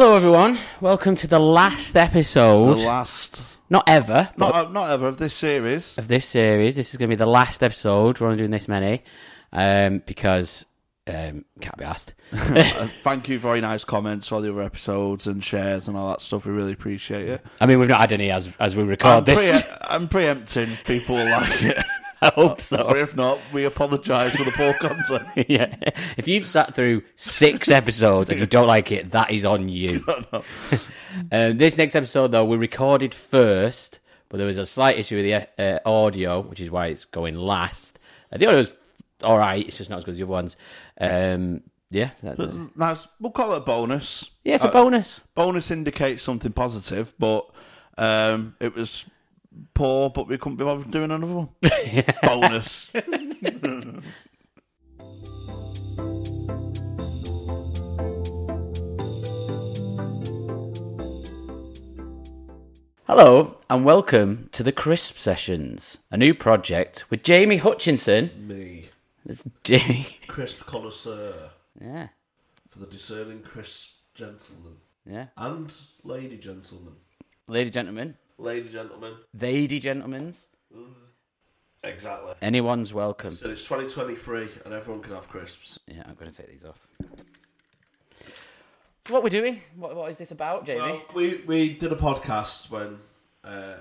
Hello, everyone. Welcome to the last episode, The last, not ever, not uh, not ever of this series. of this series. This is going to be the last episode. We're only doing this many um, because um, can't be asked. Uh, thank you, very nice comments for the other episodes and shares and all that stuff. We really appreciate it. I mean, we've not had any as as we record I'm, this. pre- I'm preempting people like it, I hope or so. if not, we apologise for the poor content. yeah. If you've sat through six episodes and you don't like it, that is on you. um, this next episode, though, we recorded first, but there was a slight issue with the uh, audio, which is why it's going last. Uh, the audio was all right. It's just not as good as the other ones. Um, yeah. that- Nice. We'll call it a bonus. yeah, it's a Uh, bonus. Bonus indicates something positive, but um, it was poor, but we couldn't be bothered doing another one. bonus. Hello and welcome to the Crisp Sessions, a new project with Jamie Hutchinson. Me, It's Jamie. crisp connoisseur Yeah, for the discerning crisp gentleman yeah. and lady gentleman. Lady, gentlemen, Lady gentleman, lady, gentlemen's. exactly. Anyone's welcome. So it's 2023 and everyone can have crisps. Yeah, I'm going to take these off. So what we're doing? What, what is this about, Jamie? Well, we, we did a podcast when uh,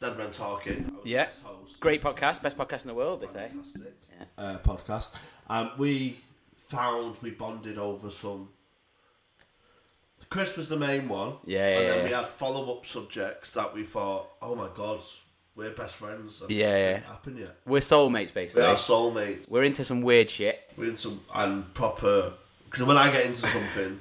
Dead Men Talking. Yeah, host. great podcast, best podcast in the world. They say. Fantastic uh, podcast. And we found we bonded over some. The crisp was the main one. Yeah, And then yeah. we had follow up subjects that we thought, oh my god, we're best friends. And Yeah, yeah. happen yet. We're soulmates, basically. We are soulmates. We're into some weird shit. We're into some and proper because when I get into something,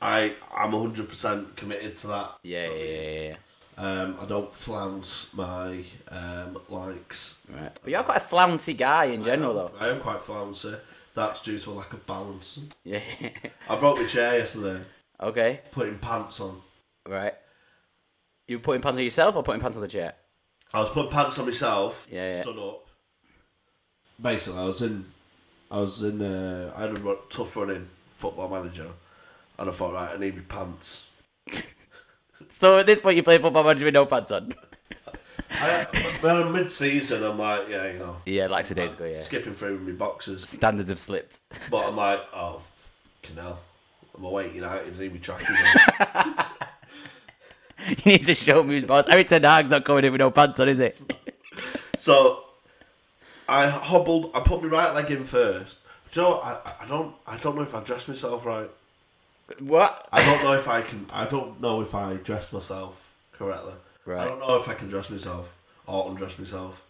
I I'm hundred percent committed to that. Yeah, yeah, yeah, yeah. Um, I don't flounce my um, likes. Right. But you're quite a flouncy guy in general, though. I am quite flouncy. That's due to a lack of balance. Yeah. I broke my chair yesterday, okay. putting pants on. Right. You were putting pants on yourself or putting pants on the chair? I was putting pants on myself. Yeah, yeah. Stood up. Basically, I was in. I was in. Uh, I had a tough running football manager, and I thought, right, I need my pants. So at this point, you play football manager with no pants on. I, when I'm mid-season, I'm like, yeah, you know, Yeah, like two days ago. Yeah. skipping through with my boxes. Standards have slipped. But I'm like, oh, canal. I'm away at United, I need my trackies on. he needs to show me his boss. Erik ten Hag's not coming in with no pants on, is it? so I hobbled. I put my right leg in first. So I, I don't. I don't know if I dressed myself right. what? I don't know if I can. I don't know if I dressed myself correctly. Right. I don't know if I can dress myself or undress myself.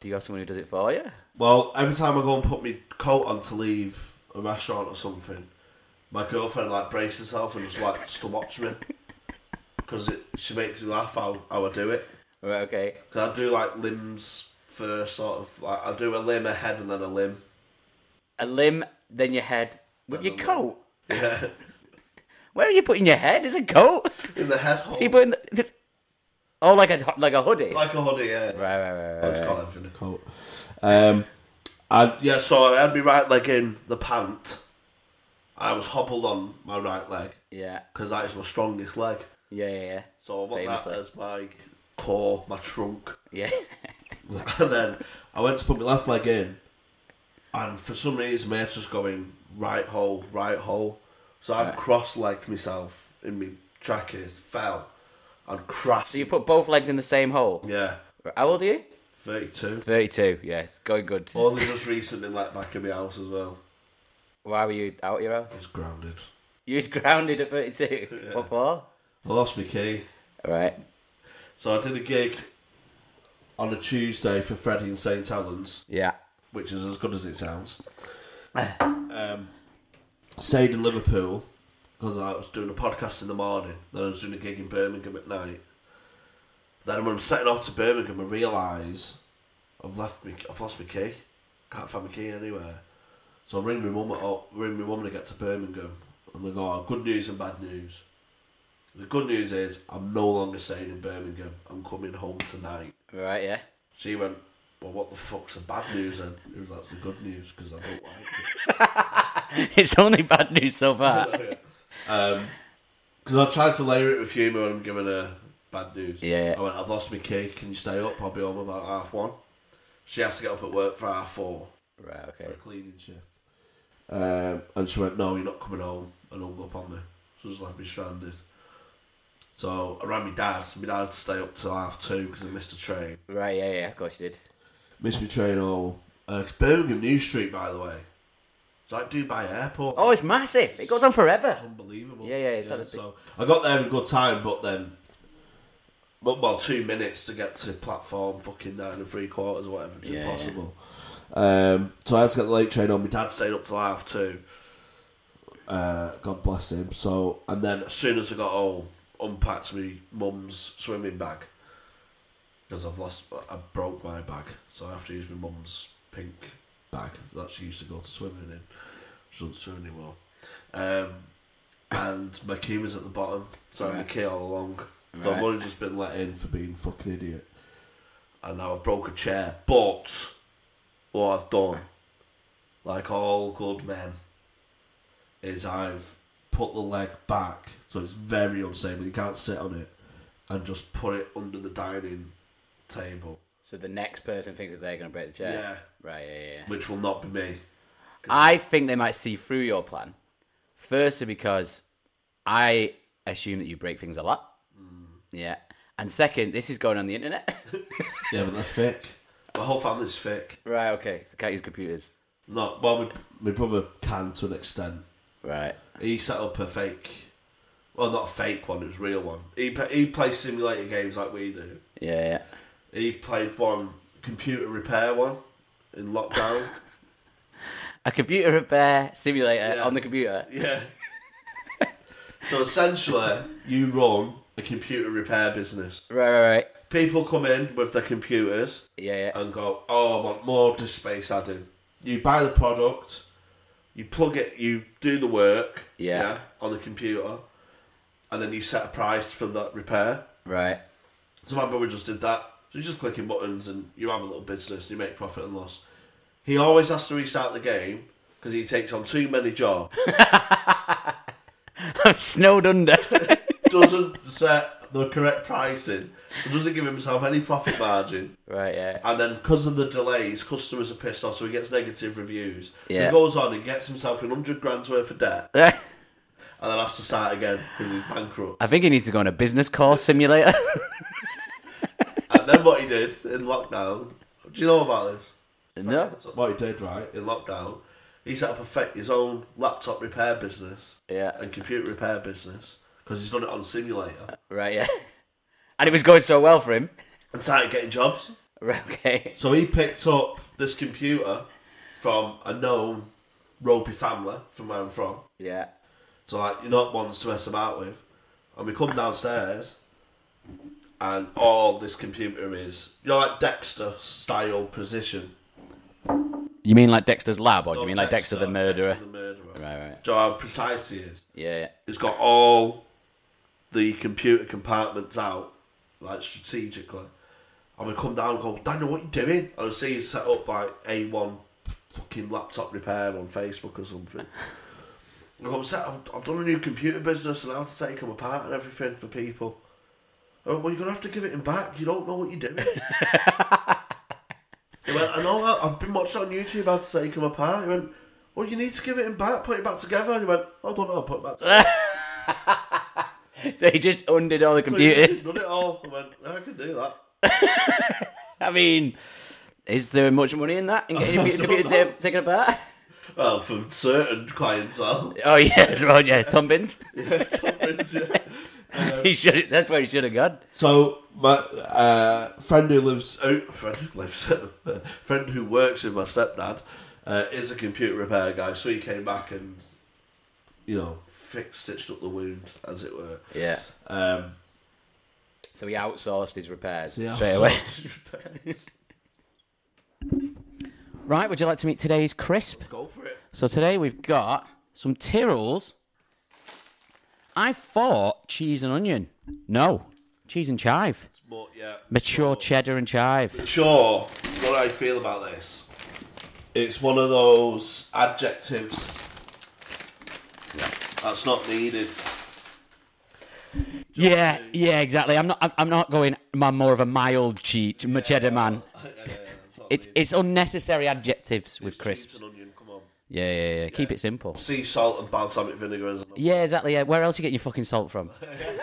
Do you have someone who does it for you? Well, every time I go and put my coat on to leave a restaurant or something, my girlfriend like braces herself and just like to watch me because she makes me laugh how, how I do it. Right. Okay. Cause I do like limbs first, sort of. Like I do a limb, a head, and then a limb. A limb, then your head, With And your then, coat? Yeah, Where are you putting your head? Is a coat? in the head hole. So you putting the, oh, like a like a hoodie. like a hoodie, yeah. right, right, right, I right. just call everything a coat. Um, and yeah, so I'd be right leg in the pant. I was hobbled on my right leg Yeah, because that is my strongest leg. yeah, yeah, yeah. So I want Famously. that as my core, my trunk. Yeah. and then I went to put my left leg in, and for some reason, my just going right hole, right hole. So I've cross-legged myself in my trackies, fell, and crashed. so you put both legs in the same hole. yeah, How old are you? 32. Thirty-two. Yeah, it's going good. Only just recently let back in my house as well. Why were you out your house? I was grounded. You was grounded at thirty-two. What for? I lost my key. Right. So I did a gig on a Tuesday for Freddie and St. Helens, Yeah. which is as good as it sounds. um, stayed in Liverpool because I was doing a podcast in the morning. Then I was doing a gig in Birmingham at night. Then when I'm setting off to Birmingham, I realise I've left me, I've lost my key. Can't find my key anywhere. So I ring my mum. Up, ring my mum when I get to Birmingham, and they go, oh, "Good news and bad news." The good news is I'm no longer staying in Birmingham. I'm coming home tonight. Right. Yeah. She went, well, what the fuck's the bad news then? It was that's the good news because I don't like it. it's only bad news so far. Um, because I tried to layer it with humour when I'm giving her bad news. Yeah. I went, I've lost my key. Can you stay up? I'll be home about half one. She has to get up at work for half four right. for Okay. a cleaning shift. Um, and she went, no, you're not coming home, and hung up on me. So just left me stranded. So I rang my dad. My dad had to stay up till half two because I missed a train. Right. Yeah. Yeah. Of course you did. Missed my train all. Uh, it's Birmingham New Street, by the way. It's like Dubai Airport. Oh, it's massive. It goes on forever. It's unbelievable. Yeah, yeah, it's had a big- so I got there in good time, but then, well, well, two minutes to get to platform fucking nine and three quarters or whatever. It's Yeah, impossible. Um, so I had to get the late train on. My dad stayed up till half two. Uh, God bless him. So and then as soon as I got home, unpacked my mum's swimming bag because I've lost, I broke my bag, so I have to use my mum's pink bag that she used to go to swimming in. She doesn't swim anymore. Um, and my key was at the bottom, so I had my key all along. So I've only just been let in for being a fucking idiot. And now I've broke a chair. But what I've done, like all good men, is I've put the leg back so it's very unstable. You can't sit on it, and just put it under the dining table, So the next person thinks that they're going to break the chair. Yeah. Right. Yeah. yeah. which will not be me. I think they might see through your plan. Firstly, because I assume that you break things a lot. Yeah. And second, this is going on the internet. Yeah, but they're thick. My whole family's thick. right. Okay. So can't use computers. No, well. My, my brother can to an extent. Right. He set up a fake, well, not a fake one. It was a real one. He he plays simulator games like we do. Yeah. Yeah. He played one computer repair one in lockdown. A computer repair simulator Yeah. on the computer. yeah. so essentially, you run a computer repair business. Right. Right. Right. People come in with their computers Yeah. Yeah. and go, "Oh, I want more disk space adding." You buy the product, you plug it, you do the work, Yeah. on the computer, and then you set a price for that repair. Right. So my brother just did that. So you're just clicking buttons and you have a little business, you make profit and loss. He always has to restart the game because he takes on too many jobs. I'm snowed under. doesn't set the correct pricing, doesn't give himself any profit margin. right. Yeah. And then because of the delays, customers are pissed off, so he gets negative reviews. Yeah. He goes on and gets himself in 100 grand's worth of debt and then has to start again because he's bankrupt. I think he needs to go on a business course simulator. And then what he did in lockdown, do you know about this? no. What he did, right, in lockdown, he set up a his own laptop repair business Yeah. and computer repair business because he's done it on simulator Right. Yeah. And it was going so well for him. and started getting jobs. Right. Okay. So he picked up this computer from a known ropey family from where I'm from. Yeah. So like you're not ones to mess about with. And we come downstairs and all this computer is you know like Dexter style precision. You mean like Dexter's lab, or do you mean like Dexter, the murderer? Dexter the murderer. Right, right. Do you know how precise he is? Yeah. He's got all the computer compartments out, like strategically. And we come down and go, Daniel, what you doing? And I see he's set up like A1 fucking laptop repair on Facebook or something. And I'm set, I've, I've done a new computer business and I have to take them apart and everything for people. Oh, well, you're going to have to give it him back. You don't know what you're doing. he went, I know, I- I've been watching on YouTube how to take them apart. He went, well, you need to give it him back, put it back together. And he went, I don't know, put it back together. So he just undid all the So he computers. done it all. I went, I can do that. I mean, is there much money in that? In getting your computer know. taken apart? Well, for certain clientele. Oh yeah, well. Yeah, Tom Bins. Yeah, top bins, yeah. he should. That's where he should have gone. So my uh, friend who lives, oh, friend who lives, friend who works with my stepdad, uh, is a computer repair guy. So he came back and, you know, fixed, stitched up the wound, as it were. Yeah. Um, So he outsourced his repairs yeah, straight so- away. Right. Would you like to meet today's crisp? Go for it. So today we've got some Tyrrells. I thought cheese and onion. No, cheese and chive. But yeah, Mature cheddar and chive. sure. What I feel about this, it's one of those adjectives that's not needed. Yeah, yeah, exactly. I'm not. I'm- not going. I'm more of a mild cheat, cheddar man. It's it's unnecessary adjectives with crisps. and onion, come on. Yeah, yeah, yeah. Keep it simple. Sea salt and balsamic vinegar. Yeah, exactly. Yeah. Where else are you getting your fucking salt from?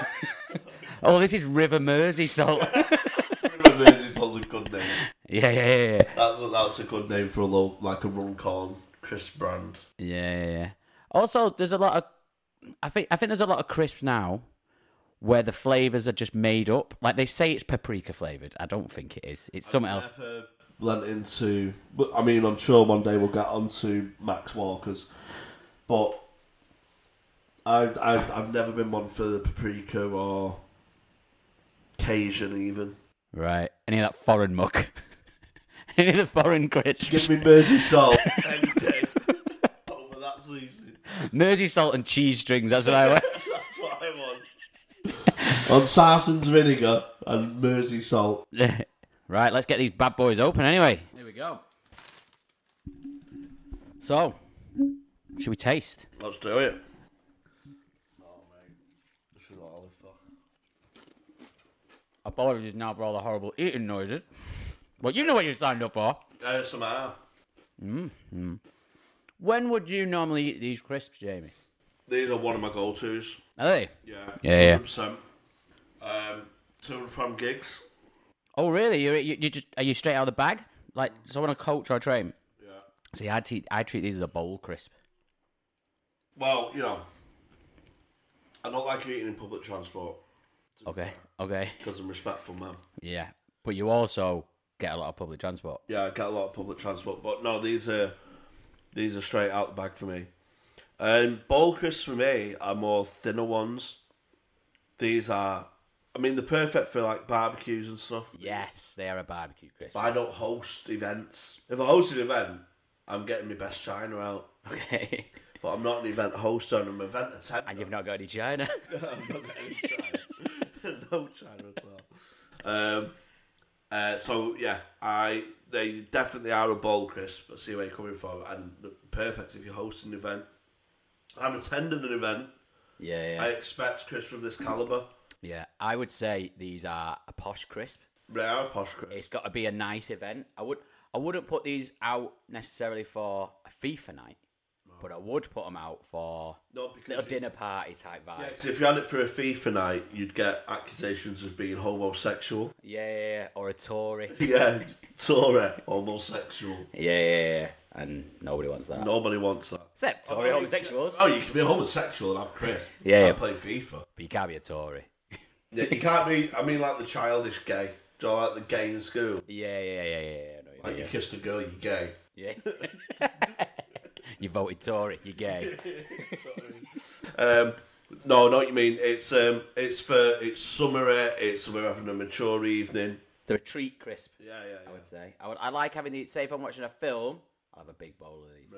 oh, this is River Mersey salt. River Mersey salt's a good name. yeah, yeah, yeah, yeah. That's a, that's a good name for a low, like a Runcorn crisp brand. Yeah, yeah, yeah. Also, there's a lot of. I think I think there's a lot of crisps now where the flavors are just made up. Like they say it's paprika flavored. I don't think it is. It's something else. Lent into, but I mean, I'm sure one day we'll get onto Max Walker's, but I, I I've never been one for the paprika or Cajun even. Right. Any of that foreign muck. Any of the foreign crisps. Give me Mersey salt any day over that season. Mersey salt and cheese strings. That's what I want. That's what I want. On Sarson's vinegar and Mersey salt. right. Let's get these bad boys open. Anyway. Here we go. So, should we taste? Let's do it. Oh mate, this is what I live for. Apologies now for all the horrible eating noises. Well, you know what you signed up for. ASMR. Mm, mm. When would you normally eat these crisps, Jamie? These are one of my go-tos. Are they? Yeah. Yeah, yeah. 100%. Um, to and from gigs. Oh, really? You you, you just are you straight out of the bag? Like so on a coach or a train? Yeah. See, I treat I treat these as a bowl crisp. Well, you know, I don't like eating in public transport Okay, okay, because I'm respectful man. yeah. But you also get a lot of public transport. Yeah, I get a lot of public transport, but no, these are these are straight out the bag for me. Um, bowl crisps for me are more thinner ones. These are, I mean, they're perfect for like barbecues and stuff. Yes, they are a barbecue crisp. But I don't host events. If I host an event, I'm getting my best china out. Okay, But I'm not an event host, I'm an event attendant. and you've not got any china. I'm not getting any china. no china at all. Um, uh, so yeah, I they definitely are a bowl crisp. I see where you're coming from, and perfect if you're hosting an event. I'm attending an event. yeah, I expect crisps of this caliber. yeah. I would say these are a posh crisp. They are posh crisps. It's got to be a nice event. I would I wouldn't put these out necessarily for a FIFA night, but I would put them out for No, little you- dinner party type vibe. Yeah, if you had it for a FIFA night, you'd get accusations of being homosexual. Yeah, yeah, yeah. Or a Tory. Yeah, Tory, homosexual. yeah, yeah, yeah. And nobody wants that. Nobody wants that. Except oh, Tory Oh, homosexuals. Oh, you can be a homosexual and have Chris. Yeah, yeah. play FIFA. But you can't be a Tory. Yeah, you can't be. I mean, like the childish gay. Do you know, like the gay in school? Yeah, yeah, yeah, yeah, yeah. You Like mean, you kissed a girl, you're gay. yeah. you voted Tory. You're gay. Um, no, what you mean. It's um, it's for it's summery. It's we're having a mature evening. They're a treat crisp. Yeah, yeah, I would say. I would. I like having these. Say if I'm watching a film, I'll have a big bowl of these.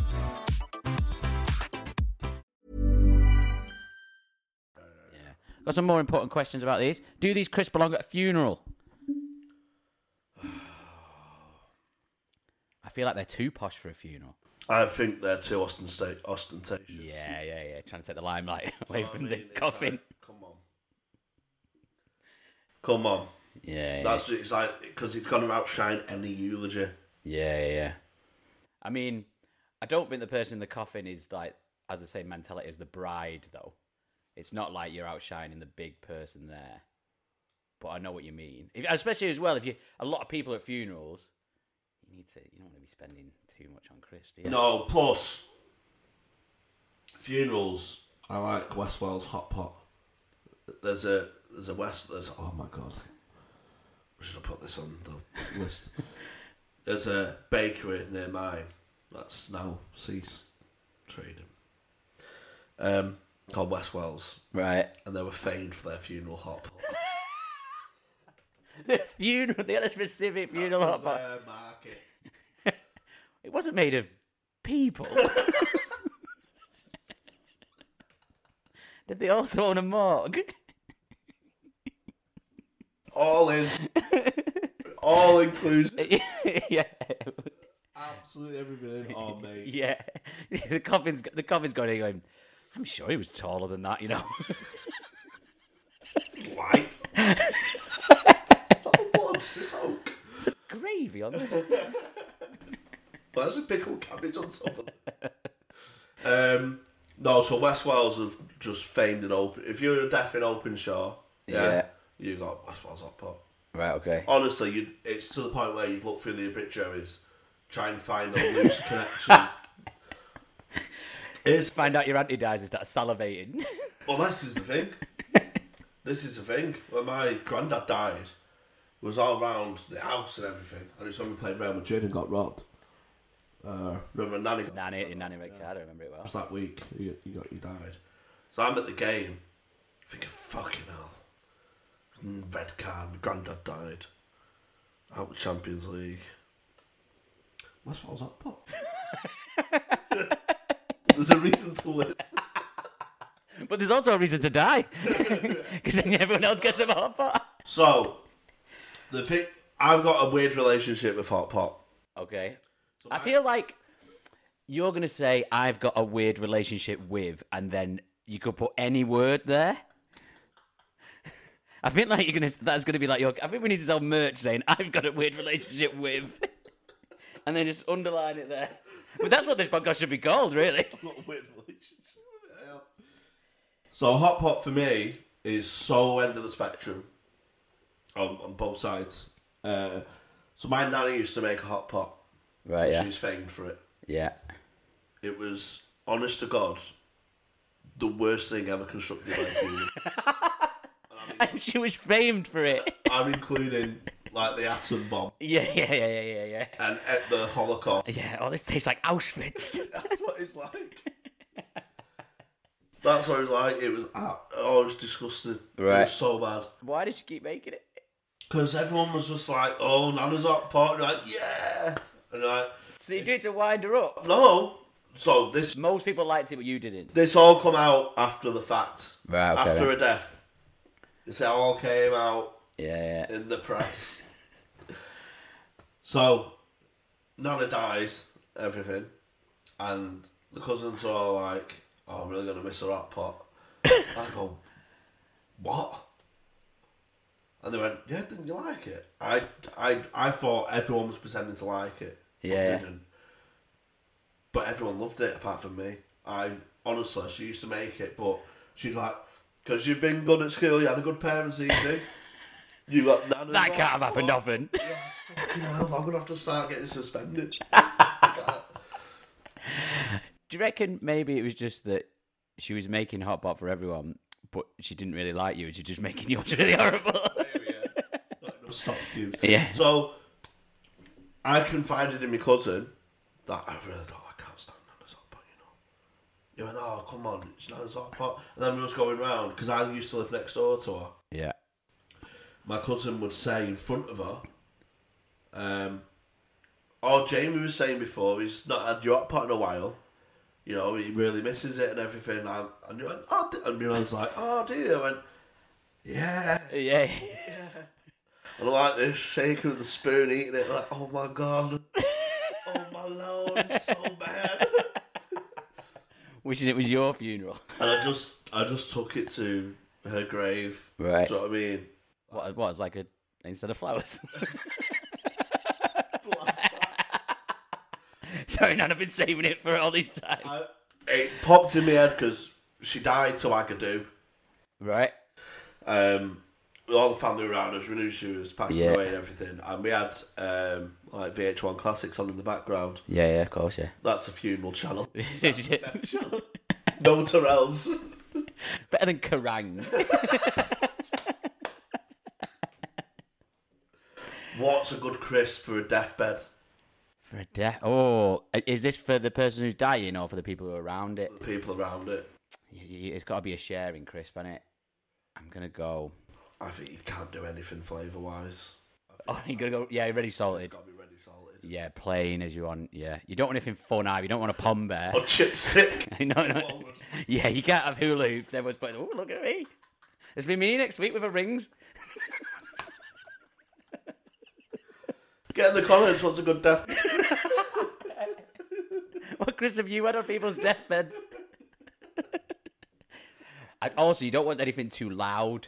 Got some more important questions about these. Do these crisps belong at a funeral? I feel like they're too posh for a funeral. I think they're too ostenta- ostentatious. Yeah, yeah, yeah. Trying to take the limelight away I from mean, the it's coffin. like, come on. Come on. Yeah, yeah, That's it's like because it's going to outshine any eulogy. yeah, yeah, yeah. I mean, I don't think the person in the coffin is like has the same mentality as the bride, though. It's not like you're outshining the big person there. But I know what you mean. If, especially as well, if you a lot of people at funerals, you need to you don't want to be spending too much on Chris, do you? No, plus funerals. I like West Wales hot pot. There's a there's a West. There's oh my god. I should have put this on the list. There's a bakery near mine that's now ceased trading. Um, called West Wales, Right. and they were famed for their funeral hot pot. The funeral. They had a specific funeral hot That was pot. their market. It wasn't made of people. Did they also own a morgue? All in, all inclusive. yeah, Absolutely everything in. Oh mate, yeah. The coffin's the coffin's going. Going. I'm sure he was taller than that. You know. white. It's all blood. It's oak. Gravy on this. There's a pickled cabbage on top of it. Um, no, so West Wales have just famed an open. If you're a deaf in Openshaw, yeah, Yeah. you got West Wales hot pot. Right. Okay. Honestly, you it's to the point where you'd look through the obituaries, try and find a loose connection. It's Find out your auntie dies and start salivating. well, this is the thing. this is the thing. When my granddad died, it was all around the house and everything, and it's when we played Real Madrid and got robbed. Uh, remember Nani got Nani, your nanny red card. I remember it well. It was that week you, you got you died. So I'm at the game, thinking, fucking hell. Mm, Red card, my granddad died. Out with Champions League. West Wales hot pot. There's a reason to live. But there's also a reason to die because then everyone else gets a hot pot. So, the thing, I've got a weird relationship with hot pot. Okay. I feel like you're going to say, I've got a weird relationship with, and then you could put any word there. I think like you're gonna. That's gonna be like your. I think we need to sell merch saying I've got a weird relationship with, and then just underline it there. But that's what this podcast should be called, really. What a weird relationship I have. So, hot pot for me is so end of the spectrum on, on both sides. Uh, so, my nanny used to make a hot pot. Right. Yeah. She's famed for it. Yeah. It was, honest to God, the worst thing ever constructed by a human. And she was famed for it. I'm including like the atom bomb Yeah. Yeah. Yeah. Yeah. Yeah. Yeah. and at the Holocaust. Yeah. Oh, this tastes like Auschwitz. That's what it's like. That's what it was like. It was oh, it was disgusting. It Right. was so bad. Why did she keep making it? Because everyone was just like, "Oh, Nana's hot pot," like, "Yeah," and like, So you did it to wind her up. "No." So this Most people liked it, but you didn't. this all come out after the fact. Right, okay, After then. a death. This oh, all came out Yeah. Yeah. in the press. so, Nana dies, everything, and the cousins are all like, "Oh, I'm really gonna miss her hot pot." I go, "What?" And they went, "Yeah, didn't you like it?" I, I, I thought everyone was pretending to like it. but Yeah. didn't. But everyone loved it apart from me. I honestly, she used to make it, but she's like, "Because you've been good at school, you had a good parents evening." You got that. That can't have happened often. You know, I'm gonna have to start getting suspended. Do you reckon maybe it was just that she was making hot pot for everyone, but she didn't really like you, and she's just making yours really horrible? Oh, Stop you. Yeah. So I confided in my cousin that I really don't. I can't stand Nana's hot pot. You know. He went, "Oh, come on, it's Nana's hot pot." And then we was going round because I used to live next door to her. yeah. My cousin would say in front of her, um, "Oh, Jamie was saying before he's not had your hot pot in a while." You know, he really misses it and everything. And, and you went, oh, d-" and I was like, oh, dear. I went, yeah. Yeah. And I'm like this, shaking the spoon, eating it, like, oh my god. oh my lord, it's so bad. Wishing it was your funeral. And I just I just took it to her grave. Right. Do you know what I mean? What was like a instead of flowers? Sorry, Nan, I've been saving it for all this time. I, it popped in my head because she died to Agadoo. Right. Um, with all the family around us, we knew she was passing Yeah. away and everything. And we had um, like VH1 classics on in the background. Yeah, yeah, of course, yeah. That's a funeral channel. Better no Tyrrells. Better than Kerrang. What's a good crisp for a deathbed? For a death. Oh, is this for the person who's dying or for the people who are around it? The people around it. It's got to be a sharing crisp, is it? I'm gonna go. I think you can't do anything flavour wise. Oh, you're gonna go. Yeah, ready salted. Got to be ready salted. Yeah, plain as you want. Yeah, you don't want anything fun either. You don't want a pom bear. Or chipstick. no, no. Yeah, you can't have hula hoops. Everyone's putting. Oh, look at me. It's been me next week with her rings. Get in the comments. What's a good death? What Chris have you had on people's deathbeds? and also, you don't want anything too loud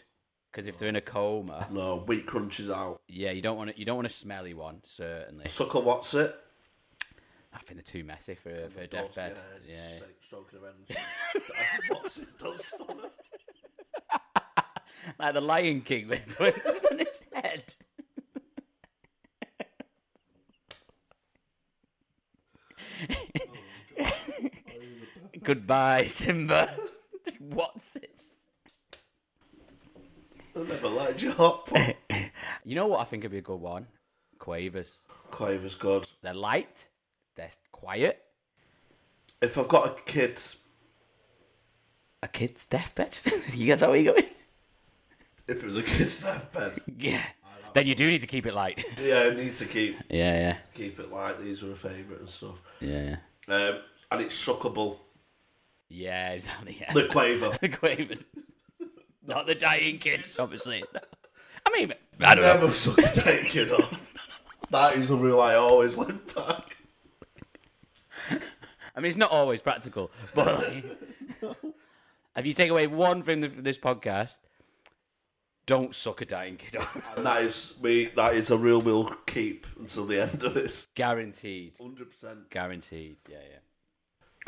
because if they're in a coma, No, wheat crunches out. yeah, you don't want to, you don't want a smelly one. Certainly, Sucker, what's it? I think they're too messy for a, for a deathbed. Yeah, Yeah, stroking her head. what's it? Does something. like the Lion King when he put it on his head. Goodbye, Simba. Just what's it? I never liked your hot pot. You know what I think would be a good one? Quavers. Quaver's good. They're light. They're quiet. If I've got a kid, A kid's deathbed. you guys how where you going? if it was a kid's deathbed, Yeah. Then you do need to keep it light. yeah, I need to keep yeah, yeah, keep it light. These were a favourite and stuff. yeah, Um, and it's suckable. Yeah. Exactly. Yeah. The Quaver. the Quaver. Not the dying kids, obviously. I mean, I don't know. Never suck a dying kid off. That is a rule I always live by. I mean, it's not always practical, but like, if you take away one thing from this podcast, don't suck a dying kid off. And that is we. That is a rule we'll keep until the end of this. Guaranteed. Hundred percent. Guaranteed. Yeah, yeah.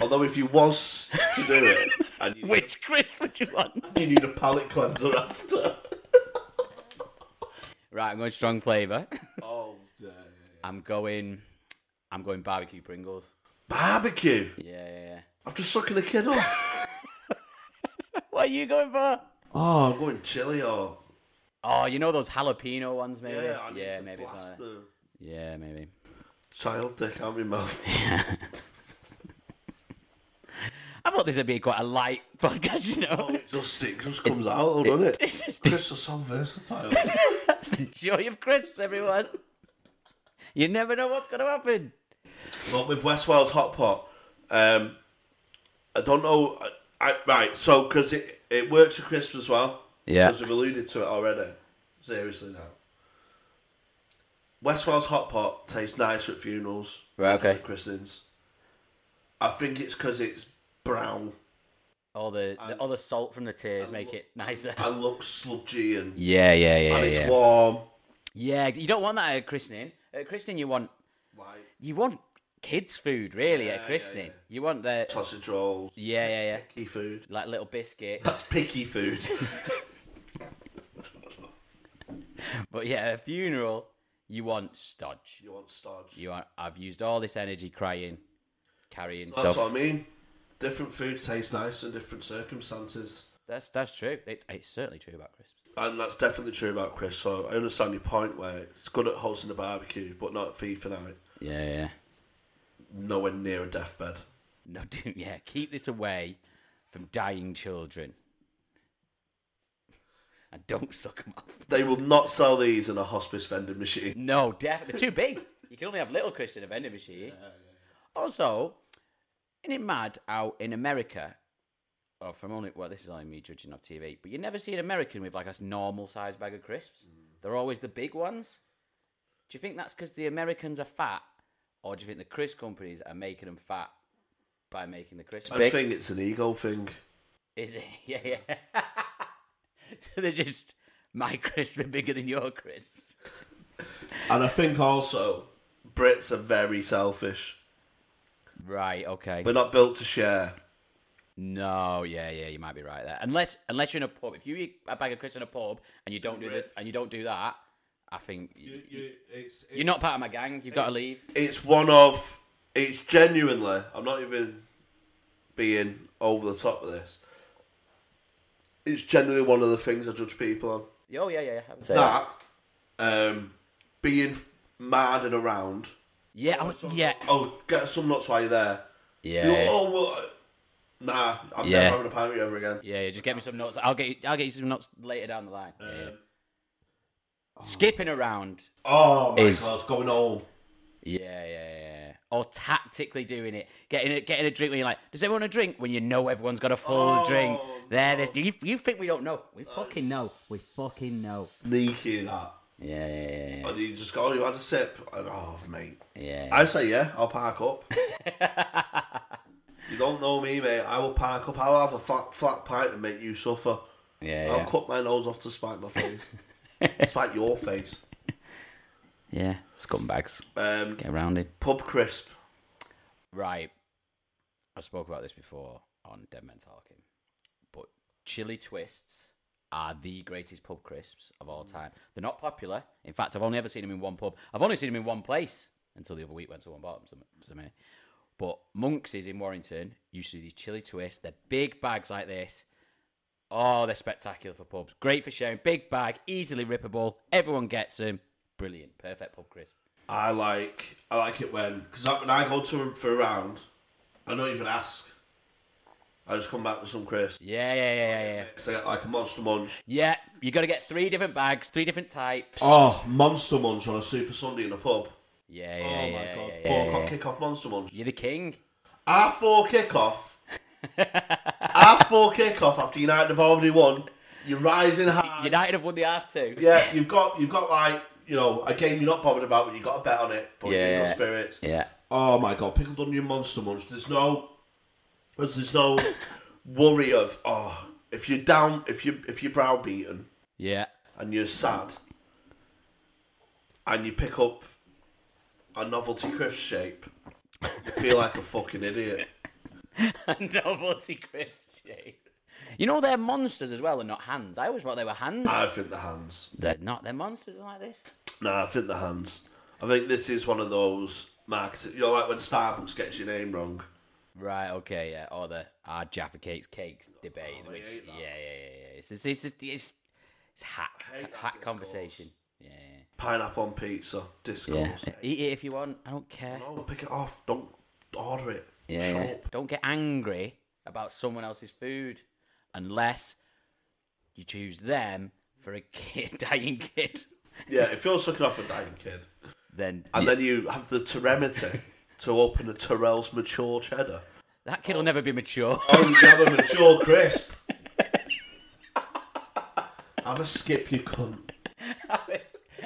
Although if you was to do it, and you, Which Chris would you want? you need a palate cleanser after. Right, I'm going strong flavour. Oh yeah, yeah, yeah. I'm going. I'm going barbecue Pringles. Barbecue. Yeah, yeah, yeah. After sucking a kid off. What are you going for? Oh, I'm going chili or Oh, you know those jalapeno ones, maybe. yeah. I need yeah to maybe. Blast the yeah, maybe. child dick out my mouth. I thought this would be quite a light podcast, you know. it just it just comes out, doesn't it? Chris is so versatile. That's the joy of Chris, everyone. You never know what's going to happen. Well, with West Wales hot pot, um, I don't know. I, I, right, so because it it works for crisps as well. Yeah. because we've alluded to it already. Seriously now. West Wales hot pot tastes nicer at funerals. Right, okay. At christenings. I think it's because it's brown All the, the all the salt from the tears make it nicer. and looks sludgy and, Yeah, yeah, yeah, and it's yeah. warm. Yeah, you don't want that at christening. At christening, you want Like you want kids' food really Yeah, at yeah, christening. yeah. You want the sausage rolls, yeah, yeah, yeah, picky food. like little biscuits. That's picky food. but yeah, a funeral, you want stodge. you want stodge. You want. I've used all this energy crying, carrying That's stuff. what I mean. Different food tastes nice in different circumstances. That's that's true. It, it's certainly true about crisps. And that's definitely true about Chris. So I understand your point where it's good at hosting a barbecue, but not at FIFA night. Yeah, yeah. Nowhere near a deathbed. No, do yeah. Keep this away from dying children, and don't suck them off. They will not sell these in a hospice vending machine. No, definitely they're too big. You can only have little crisps in a vending machine. Also, isn't it mad how in America, oh, or from only well, this is only me judging off TV, but you never see an American with like a normal sized bag of crisps. Mm. They're always the big ones. Do you think that's because the Americans are fat, or do you think the crisp companies are making them fat by making the crisps I big? think it's an ego thing. Is it? Yeah, yeah. so they're just my crisps are bigger than your crisps. And I think also Brits are very selfish. Right. Okay. We're not built to share. No, yeah, yeah, you might be right there. Unless, unless you're in a pub, if you eat a bag of crisps in a pub and you don't do the, and you don't do that, I think you, it's, are not part of my gang. You've got to leave. it's one of it's genuinely i'm not even being over the top of this it's genuinely one of the things i judge people on Oh yeah, yeah, I would say that um being mad and around Yeah, I would, yeah, oh get some nuts while you're there yeah, You're, oh well nah i'm Yeah. never having a pint with you ever again Yeah, yeah, just get me some nuts. I'll get you, I'll get you some nuts later down the line. Um, yeah. Skipping around. oh my Is- god going home Yeah, yeah, yeah. Or tactically doing it, getting a, getting a drink when you're like, does everyone want a drink? When you know everyone's got a full Oh, drink. There, you, you think we don't know? We fucking know. We fucking know. sneaky that Yeah, yeah, yeah, and you just go oh, you had a sip and, oh mate yeah. I say yeah, I'll park up. you don't know me, mate. I will park up. I'll have a flat, flat pint and make you suffer. yeah, I'll yeah. cut my nose off to spite my face. spite your face. yeah, scumbags. Um, Get around it. pub crisp. Right. I spoke about this before on Dead Men Talking, but chili twists are the greatest pub crisps of all time. They're not popular. In fact, I've only ever seen them in one pub. I've only seen them in one place until the other week went to one bottom. Some, some, but Monks is in Warrington. You see these chili twists. They're big bags like this. Oh, they're spectacular for pubs. Great for sharing. Big bag, easily rippable. Everyone gets them. Brilliant. Perfect pub crisp. I like. I like it when because when I go to for a round, I don't even ask. I just come back with some crisp. Yeah, yeah, yeah, yeah, yeah. So I get like a monster munch. Yeah, you got to get three different bags, three different types. Oh, monster munch on a super Sunday in a pub. yeah, yeah, oh yeah, my yeah, god, yeah, four yeah, o'clock yeah. kick monster munch. You're the king. Our four kickoff. our four kickoff after United have already won. You're rising high. United have won the half two. Yeah, you've got you've got like you know a game you're not bothered about, but you got a bet on it. But you're in Yeah. good spirits. Yeah. Oh my god, pickled onion monster munch. There's no, there's no worry of oh if you're down if you if you're browbeaten Yeah. and you're sad and you pick up a novelty crisp shape, you feel like a fucking idiot. A novelty crisp shape. You know they're monsters as well and not hands. I always thought they were hands. I think the hands. they're not. They're monsters like this. Nah, I think the hands. I think this is one of those markets. You know, like when Starbucks gets your name wrong. Right. Okay. Yeah. Or the our Jaffa cakes cakes debate. Oh, which, yeah, yeah, yeah, yeah. It's it's it's, it's, it's hack hack conversation. Yeah. Pineapple on pizza, discourse. yeah. Eat it if you want. I don't care. No, pick it off. Don't order it. Yeah, Shut yeah. up. Don't get angry about someone else's food unless you choose them for a kid, dying kid. Yeah, if you're sucking off a dying kid, Then and yeah, then you have the temerity to open a Tyrrell's mature cheddar. that kid will never be mature. Oh, you have a mature crisp. have a skip, you cunt.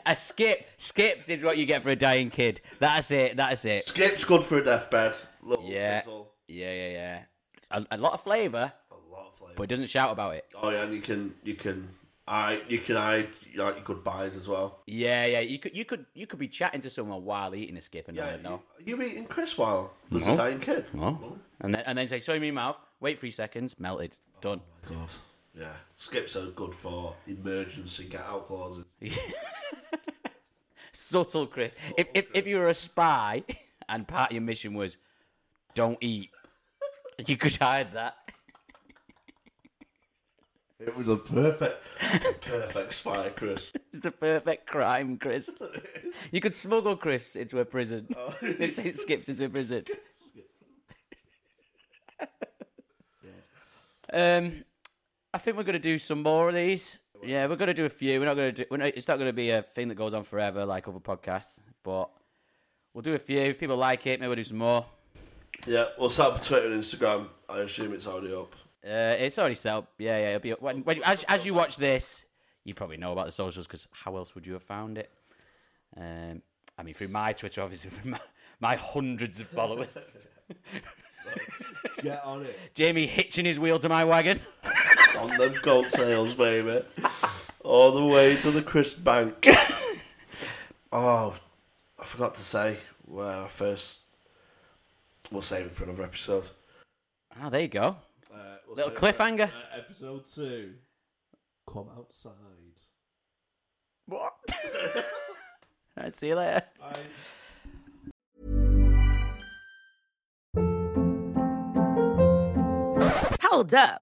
a skip, skips is what you get for a dying kid. That's it. That's it. Skip's good for a deathbed. Little Yeah, fizzle. yeah, yeah, yeah. A, a lot of flavour. A lot of flavour. but it doesn't shout about it. Oh yeah, and you can you can I you can hide like your goodbyes as well. Yeah, yeah. You could, you could, you could be chatting to someone while eating a skip and Yeah, not know. you, you eating Chris while there's No. a dying kid. Oh. And then, and then say, Show me your mouth." Wait three seconds. Melted. Done. Oh, God. Yeah, skips are good for emergency get out clauses. Subtle, Chris. If, if if you were a spy and part of your mission was don't eat, you could hide that. It was a perfect, perfect spy, Chris. It's the perfect crime, Chris. You could smuggle Chris into a prison. It skips into a prison. um, I think we're going to do some more of these. Yeah, we're going to do a few. We're not going to do. We're not, it's not going to be a thing that goes on forever like other podcasts, but we'll do a few. If people like it, maybe we'll do some more. Yeah, we'll set up Twitter and Instagram. I assume it's already up. Uh, it's already set up. Yeah, yeah. It'll be when, when as as you watch this, you probably know about the socials because how else would you have found it? Um, I mean, through my Twitter, obviously, through my, my hundreds of followers. Get on it. Jamie hitching his wheel to my wagon. On them gold sales, baby. All the way to the Chris Bank. oh, I forgot to say where I first. We'll save it for another episode. Ah, there you go. We'll Little save it for, cliffhanger. uh, episode two. Come outside. What? All right, see you later. Bye. Hold up.